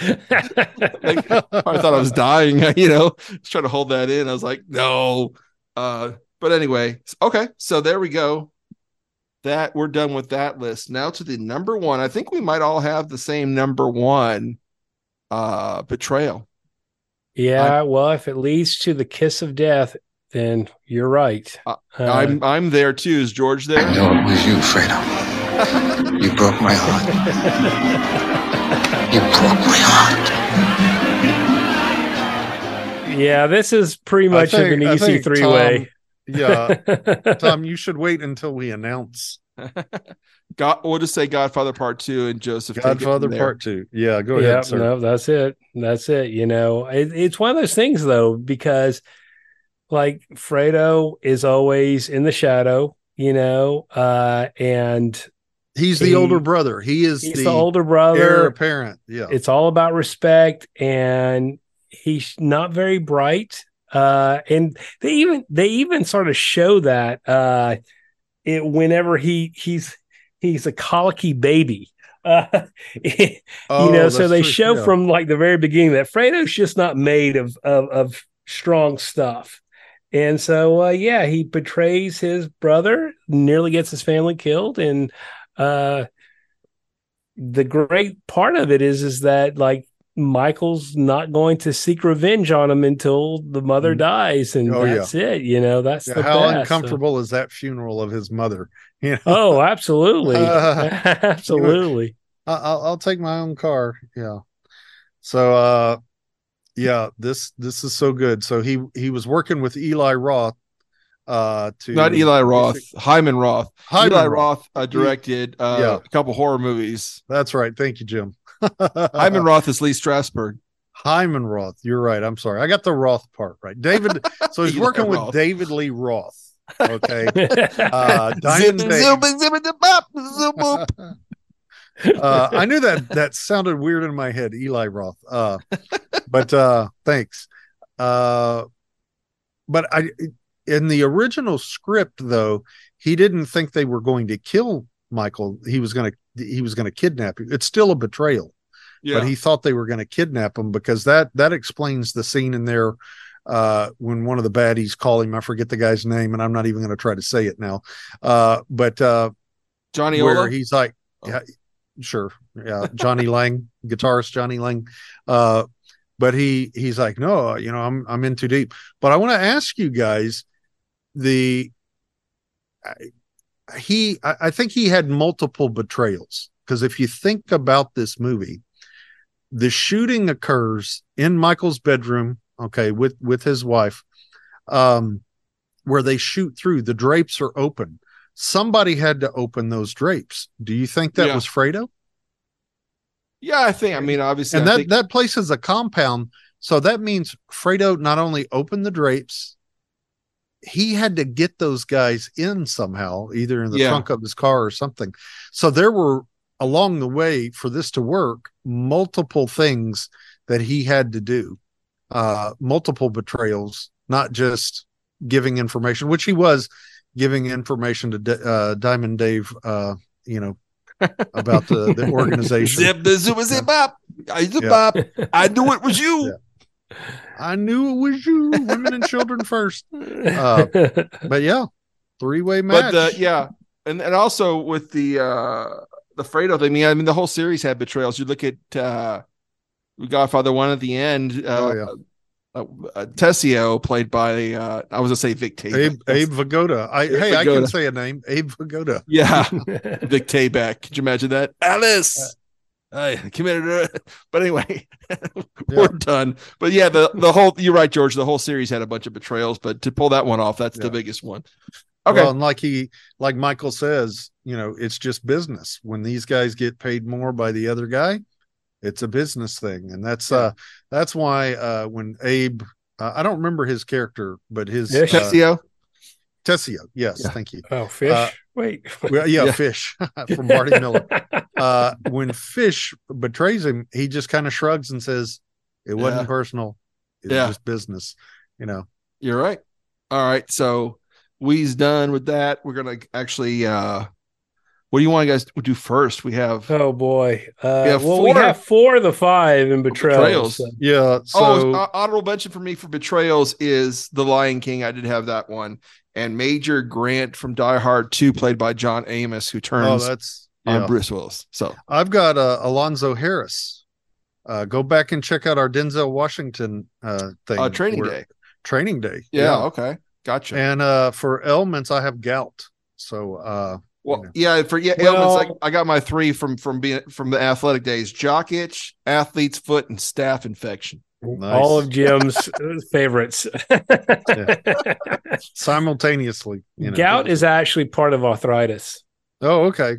like, I thought I was dying. You know, just trying to hold that in. I was like, no. Uh, but anyway, okay. So there we go. That we're done with that list. Now to the number one. I think we might all have the same number one. Uh, betrayal. yeah. well, if it leads to the kiss of death, then you're right. Uh, Uh, I'm I'm there too. Is George there? I know it was you, Fredo. You broke my heart. You broke my heart. yeah, this is pretty much think- of an easy three way. Yeah, Tom, you should wait until we announce God, we'll just say Godfather Part Two and Joseph. take it from Godfather. Part Two. Yeah, go yeah, ahead, sir. no, that's it. That's it. You know, it, it's one of those things though, because like Fredo is always in the shadow, you know, uh, and He's the He- older brother. He is he's the, the, older brother. apparent. Yeah, It's all about respect, and he's not very bright. Uh, and they even they even sort of show that uh, it whenever he he's he's a colicky baby. Uh, you Oh, know, so they true. show Yeah. from like the very beginning that Fredo's just not made of of, of strong stuff. And so, uh, yeah, he betrays his brother, nearly gets his family killed, and uh, the great part of it is, is that like Michael's not going to seek revenge on him until the mother Mm. dies, and Oh, yeah. that's it. You know, that's Yeah, the how best. uncomfortable is that funeral of his mother? You know, Oh, absolutely, Uh, absolutely. I- I'll, I'll take my own car. Yeah. So, uh, yeah, this this is so good. So he he was working with Eli Roth. Uh, to Not Eli Roth, Hyman Roth. Hyman Eli Roth. Roth uh, directed uh, Yeah. a couple horror movies. That's right. Thank you, Jim. Hyman Roth is Lee Strasberg. Hyman Roth. You're right. I'm sorry. I got the Roth part right. David. So he's Eli working with David Lee Roth. Okay. Uh, Diamond Zip, zip, zip, zip, bop, zip, boop. uh, I knew that that sounded weird in my head, Eli Roth. Uh, but uh, thanks. Uh, but I, in the original script, though, he didn't think they were going to kill Michael. He was going to he was going to kidnap him. It's still a betrayal, Yeah. but he thought they were going to kidnap him because that that explains the scene in there uh when one of the baddies call him i forget the guy's name and i'm not even going to try to say it now uh but uh Johnny where Ola. he's like, Oh. yeah, sure, yeah, Jonny Lang, guitarist Jonny Lang. Uh, but he he's like, no, you know, I'm I'm in too deep. But I want to ask you guys, the he I, think he had multiple betrayals because if you think about this movie, the shooting occurs in Michael's bedroom, okay, with with his wife, um, where they shoot through. The drapes are open somebody had to open those drapes. Do you think that Yeah. was Fredo? yeah, I think. I mean, obviously, and I that think- that place is a compound, so that means Fredo not only opened the drapes, he had to get those guys in somehow, either in the Yeah. trunk of his car or something. So there were along the way for this to work multiple things that he had to do, uh, multiple betrayals, not just giving information, which he was giving information to D- uh, Diamond Dave, uh, you know, about the, the organization. Zip the zip zip up. I zip Yeah. bop. I knew it was you. I knew it was you, women and children first. Uh, But yeah, three way match. But the yeah, and and also with the uh the Fredo thing. I mean, I mean, the whole series had betrayals. You look at uh Godfather one at the end. Uh, Oh, yeah. uh, uh, Tessio played by uh I was gonna say Vic Tayback. Abe, Abe Vigoda. I, Abe hey, I can Vigoda. say a name. Abe Vigoda. Yeah, Vic Tayback. Could you imagine that? Alice. I committed it. But anyway, we're done. But yeah, the the whole you're right, George. The whole series had a bunch of betrayals, but to pull that one off, that's Yeah. the biggest one. Okay. Well, and like he, like Michael says, you know, it's just business. When these guys get paid more by the other guy, it's a business thing, and that's uh that's why uh when Abe Uh, I don't remember his character, but his Fish? Uh, Tessio. Tessio. Yes, Yeah. thank you. Oh, fish. Uh, Wait. Well, yeah, Yeah. Fish from Barney Miller. Uh, when Fish betrays him, he just kind of shrugs and says, "It wasn't Yeah. personal. It was Yeah. just business." You know. You're right. All right. So we's done with that. We're gonna actually uh what do you want you guys to do first? We have Oh boy. Uh, have well, we have four of the five in betrayals. Betrayals. so- Yeah. So oh, uh, honorable mention for me for betrayals is The Lion King. I did have that one. And Major Grant from Die Hard 2, played by John Amos, who oh, turns that's on yeah. Bruce Willis. So I've got uh, Alonzo Harris. Uh, go back and check out our Denzel Washington uh, thing. uh training where- day. Training day. Yeah, okay. Gotcha. And uh, for elements, I have gout. So uh, Well, know. yeah, for yeah, Well- ailments, I, I got my three from from being from the athletic days: jock itch, athlete's foot, and staph infection. Nice. All of Jim's favorites. simultaneously. You know. Gout is actually part of arthritis. Oh, okay.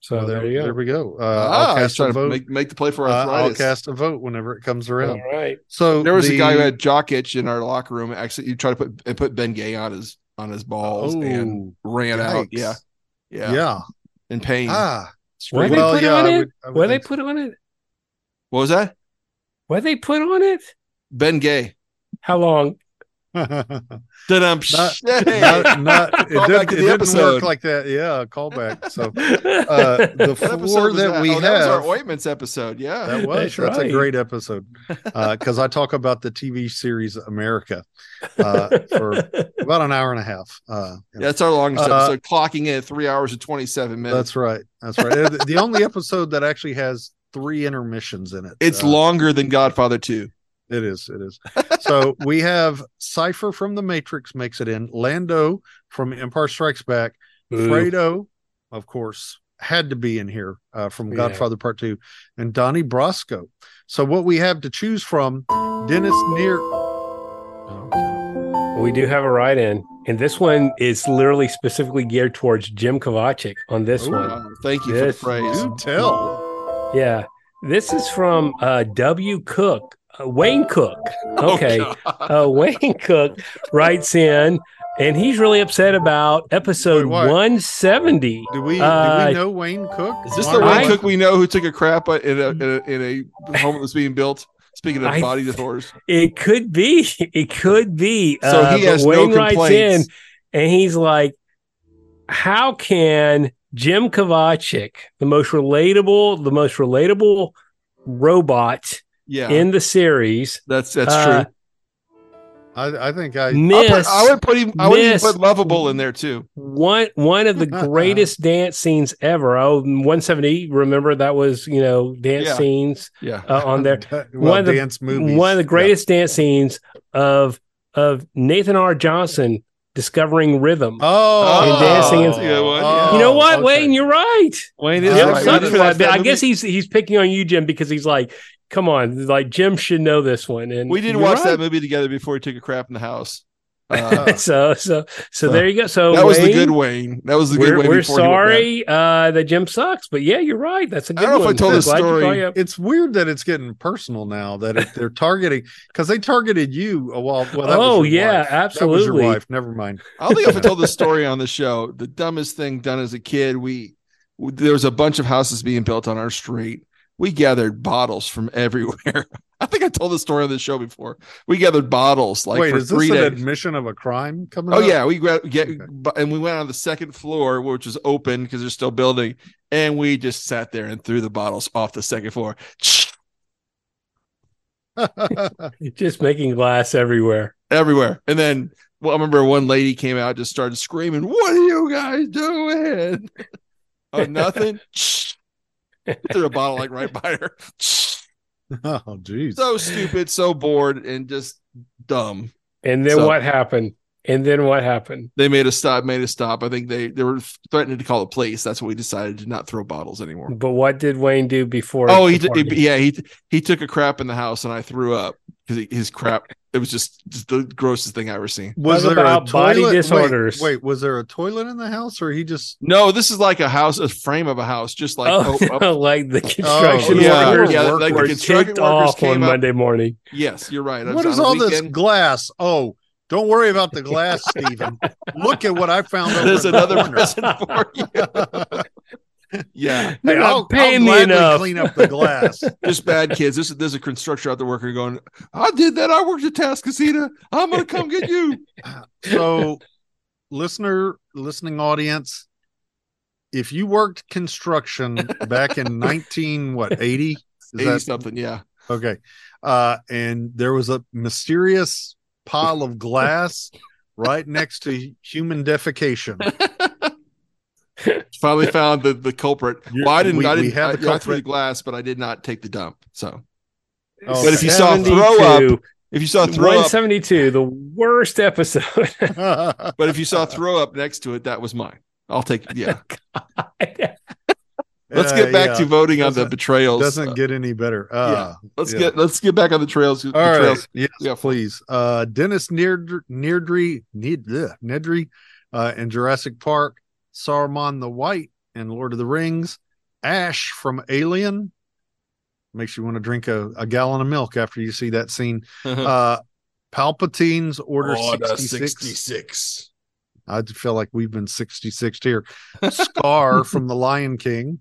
So Well, there, you There go. we go. Uh, ah, I'll cast a vote. make, make the play for Uh, I'll cast a vote whenever it comes around. right. So there was the, a guy who had jock itch in our locker room. Actually, you tried to put and put Ben Gay on his on his balls and Oh, ran out. Yeah, yeah, yeah. in pain. Ah, What Straight- they put yeah. on I it? would, would What they think so. put on it? what was that? What they put on it? Ben Gay. How long? Dum not, not, not, it, Call did, back to it the didn't episode. work like that. Yeah, callback. So uh, the What episode four that, we oh, have, that was our ointments episode. Yeah, that was That's that's, right. a great episode because I talk about the TV series America uh, for about an hour and a half. Uh, that's our longest Uh, episode, clocking in at three hours and twenty seven minutes. that's right. That's right. Uh, the- the only episode that actually has three intermissions in it. It's Uh, longer than Godfather Two. It is. It is. so we have Cypher from The Matrix makes it in. Lando from Empire Strikes Back. Ooh. Fredo, of course, had to be in here uh, from Yeah. Godfather Part Two, and Donnie Brasco. So what we have to choose from, Dennis Near. We do have a write in. And this one is literally specifically geared towards Jim Kovacic on this Ooh. one. Thank you Yes. for the praise. Do tell. Yeah. This is from uh, W. Cook, uh, Wayne Cook. Okay. Oh, uh, Wayne Cook writes in, and he's really upset about episode Wait, 170. Do we Uh, do we know Wayne Cook? Is this the Wayne I- Cook we know who took a crap in a in a, in a home that was being built? Speaking of I- body disorders, It could be. It could be. So Uh, he but has no Wayne writes in, complaints. and he's like, "How can Jim Kovacic, the most relatable, the most relatable robot yeah, in the series, that's that's uh, true. I, I think I. I, miss put, I would put him. I would even put lovable in there too. one one of the greatest dance scenes ever? Oh, 170. Remember that was you know dance Yeah. snes Yeah, uh, on there. well, one of the- movies. One of the greatest dance scenes of of Navin R. Johnson discovering rhythm. Oh, And dancing And, a good yeah. you know what, oh, okay. Wayne? You're right. Wayne is is Jim right. right. sucks for didn't that. I guess he's he's picking on you, Jim, because he's like, come on, like Jim should know this one. And we didn't watch right. that movie together before he took a crap in the house. Uh, so so so there you go. So that was the good Wayne. That was the good We're, Wayne. we're before he went bad. sorry uh, that Jim sucks, but yeah, you're right. That's a I good I don't know if I told I'm this story. brought it up. It's weird that it's getting personal now that it, they're targeting because they targeted you a while. Well, that oh was yeah, wife. That was absolutely. your wife. Never mind. I don't think I've told this story on the show. The dumbest thing done as a kid, we there was a bunch of houses being built on our street. We gathered bottles from everywhere. I think I told the story on the show before. We gathered bottles like Wait, for is this three an days. admission of a crime coming? Oh up? yeah, we gra- get Okay. and we went on the second floor, which was open because they're still building, and we just sat there and threw the bottles off the second floor. Just making glass everywhere. everywhere. And then, well, I remember one lady came out, just started screaming, "What are you guys doing?" oh, nothing. Threw a bottle like right by her. oh, geez. so stupid, so bored, and just dumb. And then So- what happened? And then what happened? They made a stop. Made a stop. I think they they were threatening to call the police. That's what we decided to not throw bottles anymore. But what did Wayne do before? Oh, he before yeah he he took a crap in the house, and I threw up because his crap it was just, just the grossest thing I ever seen. Was Talk there about a body toilet? Wait, disorders. Wait, was there a toilet in the house, or he just? No, this is like a house, a frame of a house, just like oh, oh, oh, like the construction oh, yeah, workers yeah, were like the construction kicked workers off came on up- Monday morning. yes, you're right. What is What was is on a all this glass? Oh, don't worry about the glass, Stephen. Look at what I found. There's in another corner. present for you. Yeah, Hey, I'll, me I'll gladly enough. clean up the glass. just bad kids. This is there's a construction out there working, going, I did that. I worked at Tascasita. I'm gonna come get you. so listener listening audience if you worked construction back in 19 what 80 is Eighty that something. Yeah. okay uh and there was a mysterious pile of glass right next to human defecation Finally found the the culprit. You- Well, I didn't. we- I didn't. have I, the I threw the glass, but I did not take the dump. So, Oh, But if you saw throw up, if you saw throw up, 172, the worst episode. but if you saw throw up next to it, that was mine. I'll take. Yeah. Let's Uh, get back yeah, to voting on the betrayals. doesn't Uh, get any better uh let's yeah. get let's get back on the trails. All right. betrayals. Yes, Yeah. please. Uh, Dennis Neardry, Neardry, Nedry, uh, in Jurassic Park, Saruman the White in Lord of the Rings, Ash from Alien. Makes you want to drink a, a gallon of milk after you see that scene. Uh, Palpatine's Order, 66. 66. I feel like we've been 66 here. Scar from The Lion King.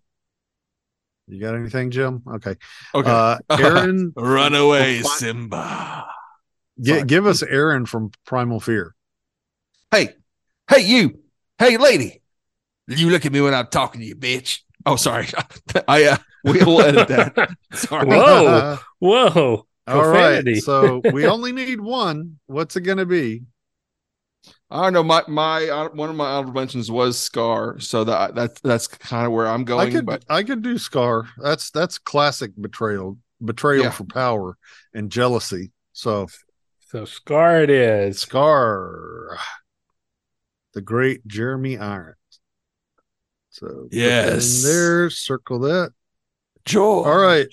You got anything, Jim? Okay. Okay. Uh, Aaron, Run away, Fi- Simba. gi- give us Aaron from Primal Fear. Hey, hey, you. Hey, lady. You look at me when I'm talking to you, bitch. Oh, sorry. I uh, we'll edit that. Sorry. Whoa. Whoa. All right. Profanity. So we only need one. What's it going to be? I don't know. My my uh, one of my honorable mentions was Scar, so that that's that's kind of where I'm I going. could but I could do Scar. That's that's classic betrayal. Betrayal Yeah. for power and jealousy. So So Scar it is. Scar. The great Jeremy Irons. So Yes. in there, circle that. George, All right.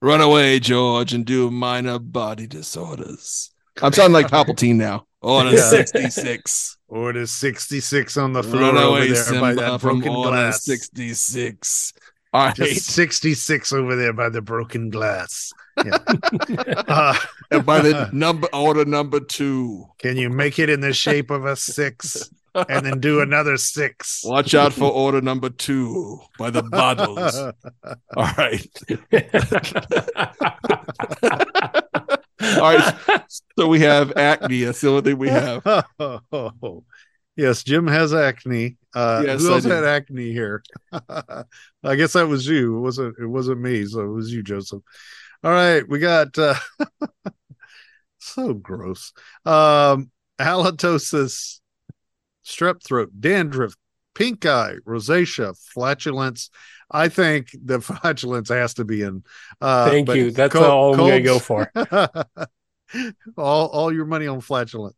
run away, George, and do minor body disorders. I'm sounding like Palpatine now. On a Yeah. 66. Order 66 on the floor Run over away, there by Simba, that from broken Order glass. 66. All right. Just 66 over there by the broken glass. Yeah. Uh, And by the number order number two. Can you make it in the shape of a six and then do another six? Watch out for order number two by the bottles. All right. All right. So we have acne. That's the only thing we have. yes, Jim has acne. Uh, Yes, who else had acne here? I guess that was you. It wasn't. It wasn't me. So it was you, Joseph. All right, we got uh, so gross. Um, halitosis, strep throat, dandruff, pink eye, rosacea, flatulence. I think the flatulence has to be in. Uh, Thank you. That's cold- all I'm going to go for. all all your money on flatulence.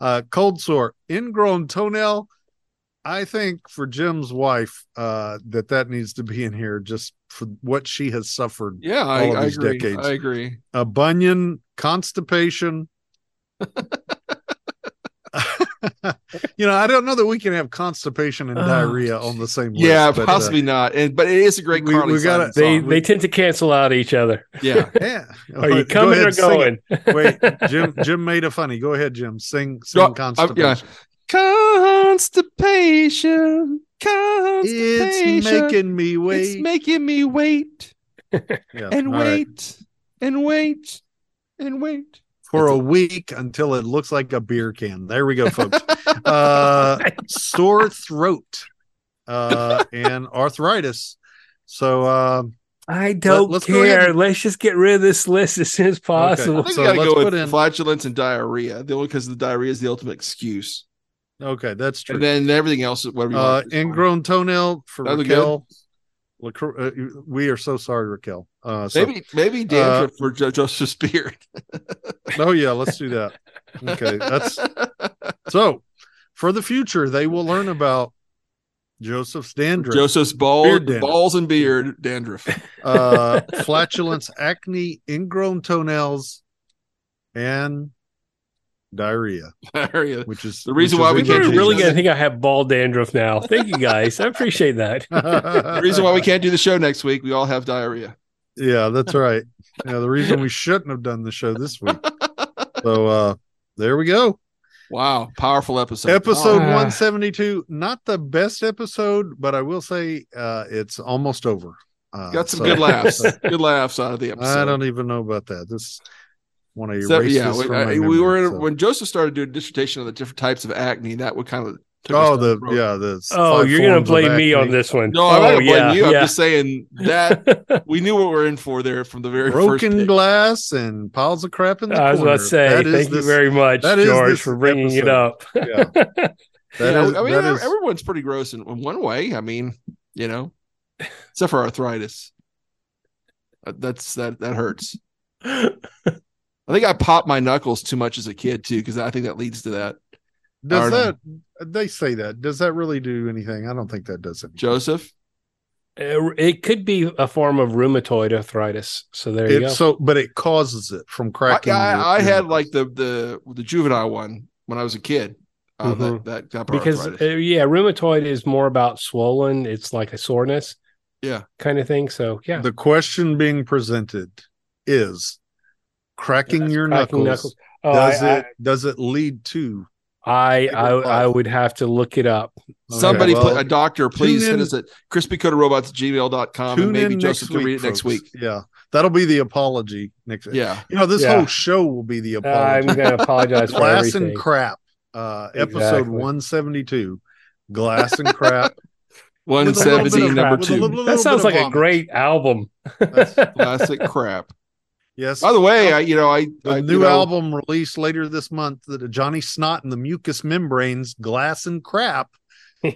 Uh, cold sore, ingrown toenail. I think for Jim's wife, uh, that that needs to be in here just for what she has suffered. Yeah, I, All of I agree. decades. I agree. A bunion, constipation. you know, I don't know that we can have constipation and Oh, diarrhea on the same list. Yeah, but, uh, possibly not. And but it is a great we- Carly we gotta- Simon They song. they tend to cancel out each other. yeah. yeah. Are you Go coming ahead, or going? Wait, Jim. Jim made a funny. Go ahead, Jim. Sing, sing No, I'm- constipation. yeah. Constipation. Constipation. It's making me wait. It's making me wait Yeah, and all right. wait and wait and wait. For a week until it looks like a beer can. There we go, folks. uh, sore throat uh, and arthritis. So uh, I don't let's care. and- Let's just get rid of this list as soon as I possible. think So gotta let's go put with in- flatulence and diarrhea. The only because the diarrhea is the ultimate excuse. okay, that's true. And then everything else, whatever you uh, want. is fine. ingrown toenail for That'll be Raquel. Uh, we are so sorry, Raquel. Uh, so, Maybe maybe dandruff for jo- Joseph Spear. oh yeah, let's do that. Okay, that's so. For the future, they will learn about Joseph's dandruff. Joseph's ball, Beard dandruff. balls and beard dandruff. uh, flatulence, acne, ingrown toenails, and diarrhea, Diarrhea. which is The reason why we can't You're really Jesus. gonna think I have ball dandruff now. Thank you guys. I appreciate that. The reason why we can't do the show next week, we all have diarrhea. Yeah, that's right. Yeah, the reason we shouldn't have done the show this week. So uh there we go. Wow, powerful episode. Episode Ah. 172. Not the best episode, but I will say uh it's almost over. Uh, Got some so- good laughs. good laughs out of the episode. I don't even know about that. This want to erase So, yeah, this we, from I- my we were so. when Joseph started doing a dissertation on the different types of acne. That would kind of Oh, the road. yeah, the oh you're gonna blame me on this one. No, I'm not oh, gonna blame yeah, you. I'm yeah. just saying that we knew what we are in for there from the very broken pick. glass and piles of crap in the I was corner. about to say, That is thank you this- very much, George, for bringing it up. Yeah, that Yeah, is- I mean, that is- everyone's pretty gross in, in one way. I mean, you know, except for arthritis. Uh, That's that that hurts. I think I popped my knuckles too much as a kid too, because I think that leads to that. does Arnold. that they say that does that really do anything? I don't think that does it. Joseph, it could be a form of rheumatoid arthritis. So there you go. It's so, but it causes it from cracking. your- I, I had like the the the juvenile one when I was a kid. Uh, Mhm. That that type because uh, yeah, rheumatoid is more about swollen. It's like a soreness, Yeah. kind of thing. So yeah, the question being presented is cracking Yes, your cracking knuckles. Oh, does I, it does it lead to I, I, I would have to look it up. Somebody, well, put a doctor, please tune send in- us at crispycoatedrobots gmail.com and maybe Joseph next can read it next week. Yeah, that'll be the apology next. week. Yeah. you know this Yeah. whole show will be the apology. I'm going to apologize for Glass everything. and crap. Uh, episode Exactly. one seventy two. Glass and crap. One With a little bit of seventeen, number crap, two. little- that sounds bit of like a great album. That's- Classic crap. Yes. By the way, I you know I, The I you new know, album released later this month, the Johnny Snot and the Mucous Membranes, Glass and Crap.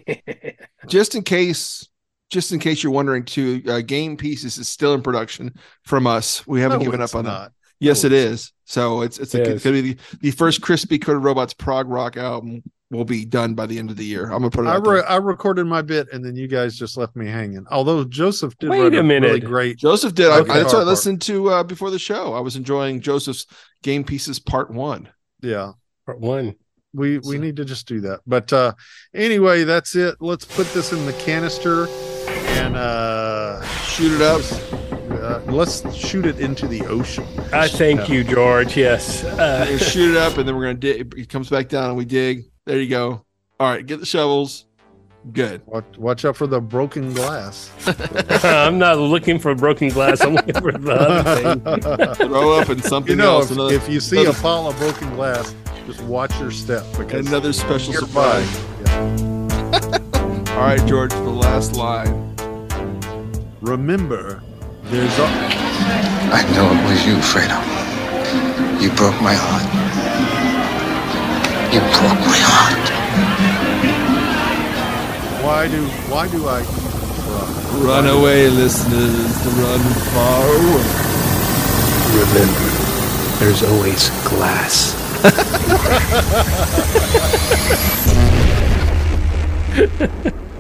just in case just in case you're wondering too, uh, Game Pieces is still in production from us. We haven't No, given up on that. Yes, No, it's- So it's it's, a, it's gonna be the, the first Crispy Coated Robots prog rock album will be done by the end of the year. I'm gonna put it I, out re- there. I recorded my bit and then you guys just left me hanging. Although Joseph did Wait a minute. really great. Joseph did. I, Okay. that's what I Part, part. listened to uh, before the show. I was enjoying Joseph's Game Pieces Part One. Yeah. Part one. We we So- need to just do that. But uh anyway, that's it. Let's put this in the canister and uh, Shoot it up. uh let's shoot it into the ocean. I thank you, George. Yes. Uh, shoot it up, and then we're gonna dig. It comes back down, and we dig. There you go. All right, get the shovels. Good. Watch, watch out for the broken glass. I'm not looking for broken glass. I'm looking for the other thing. Throw up and something you know, else. if, Another, if you see a pile of broken glass, just watch your step because another special surprise. Yeah. All right, George, the last line. Remember, there's a I know it was you, Fredo. You broke my heart. You broke my heart. why do why do I even try? Run away, listeners. To run far away. Remember, there's always glass.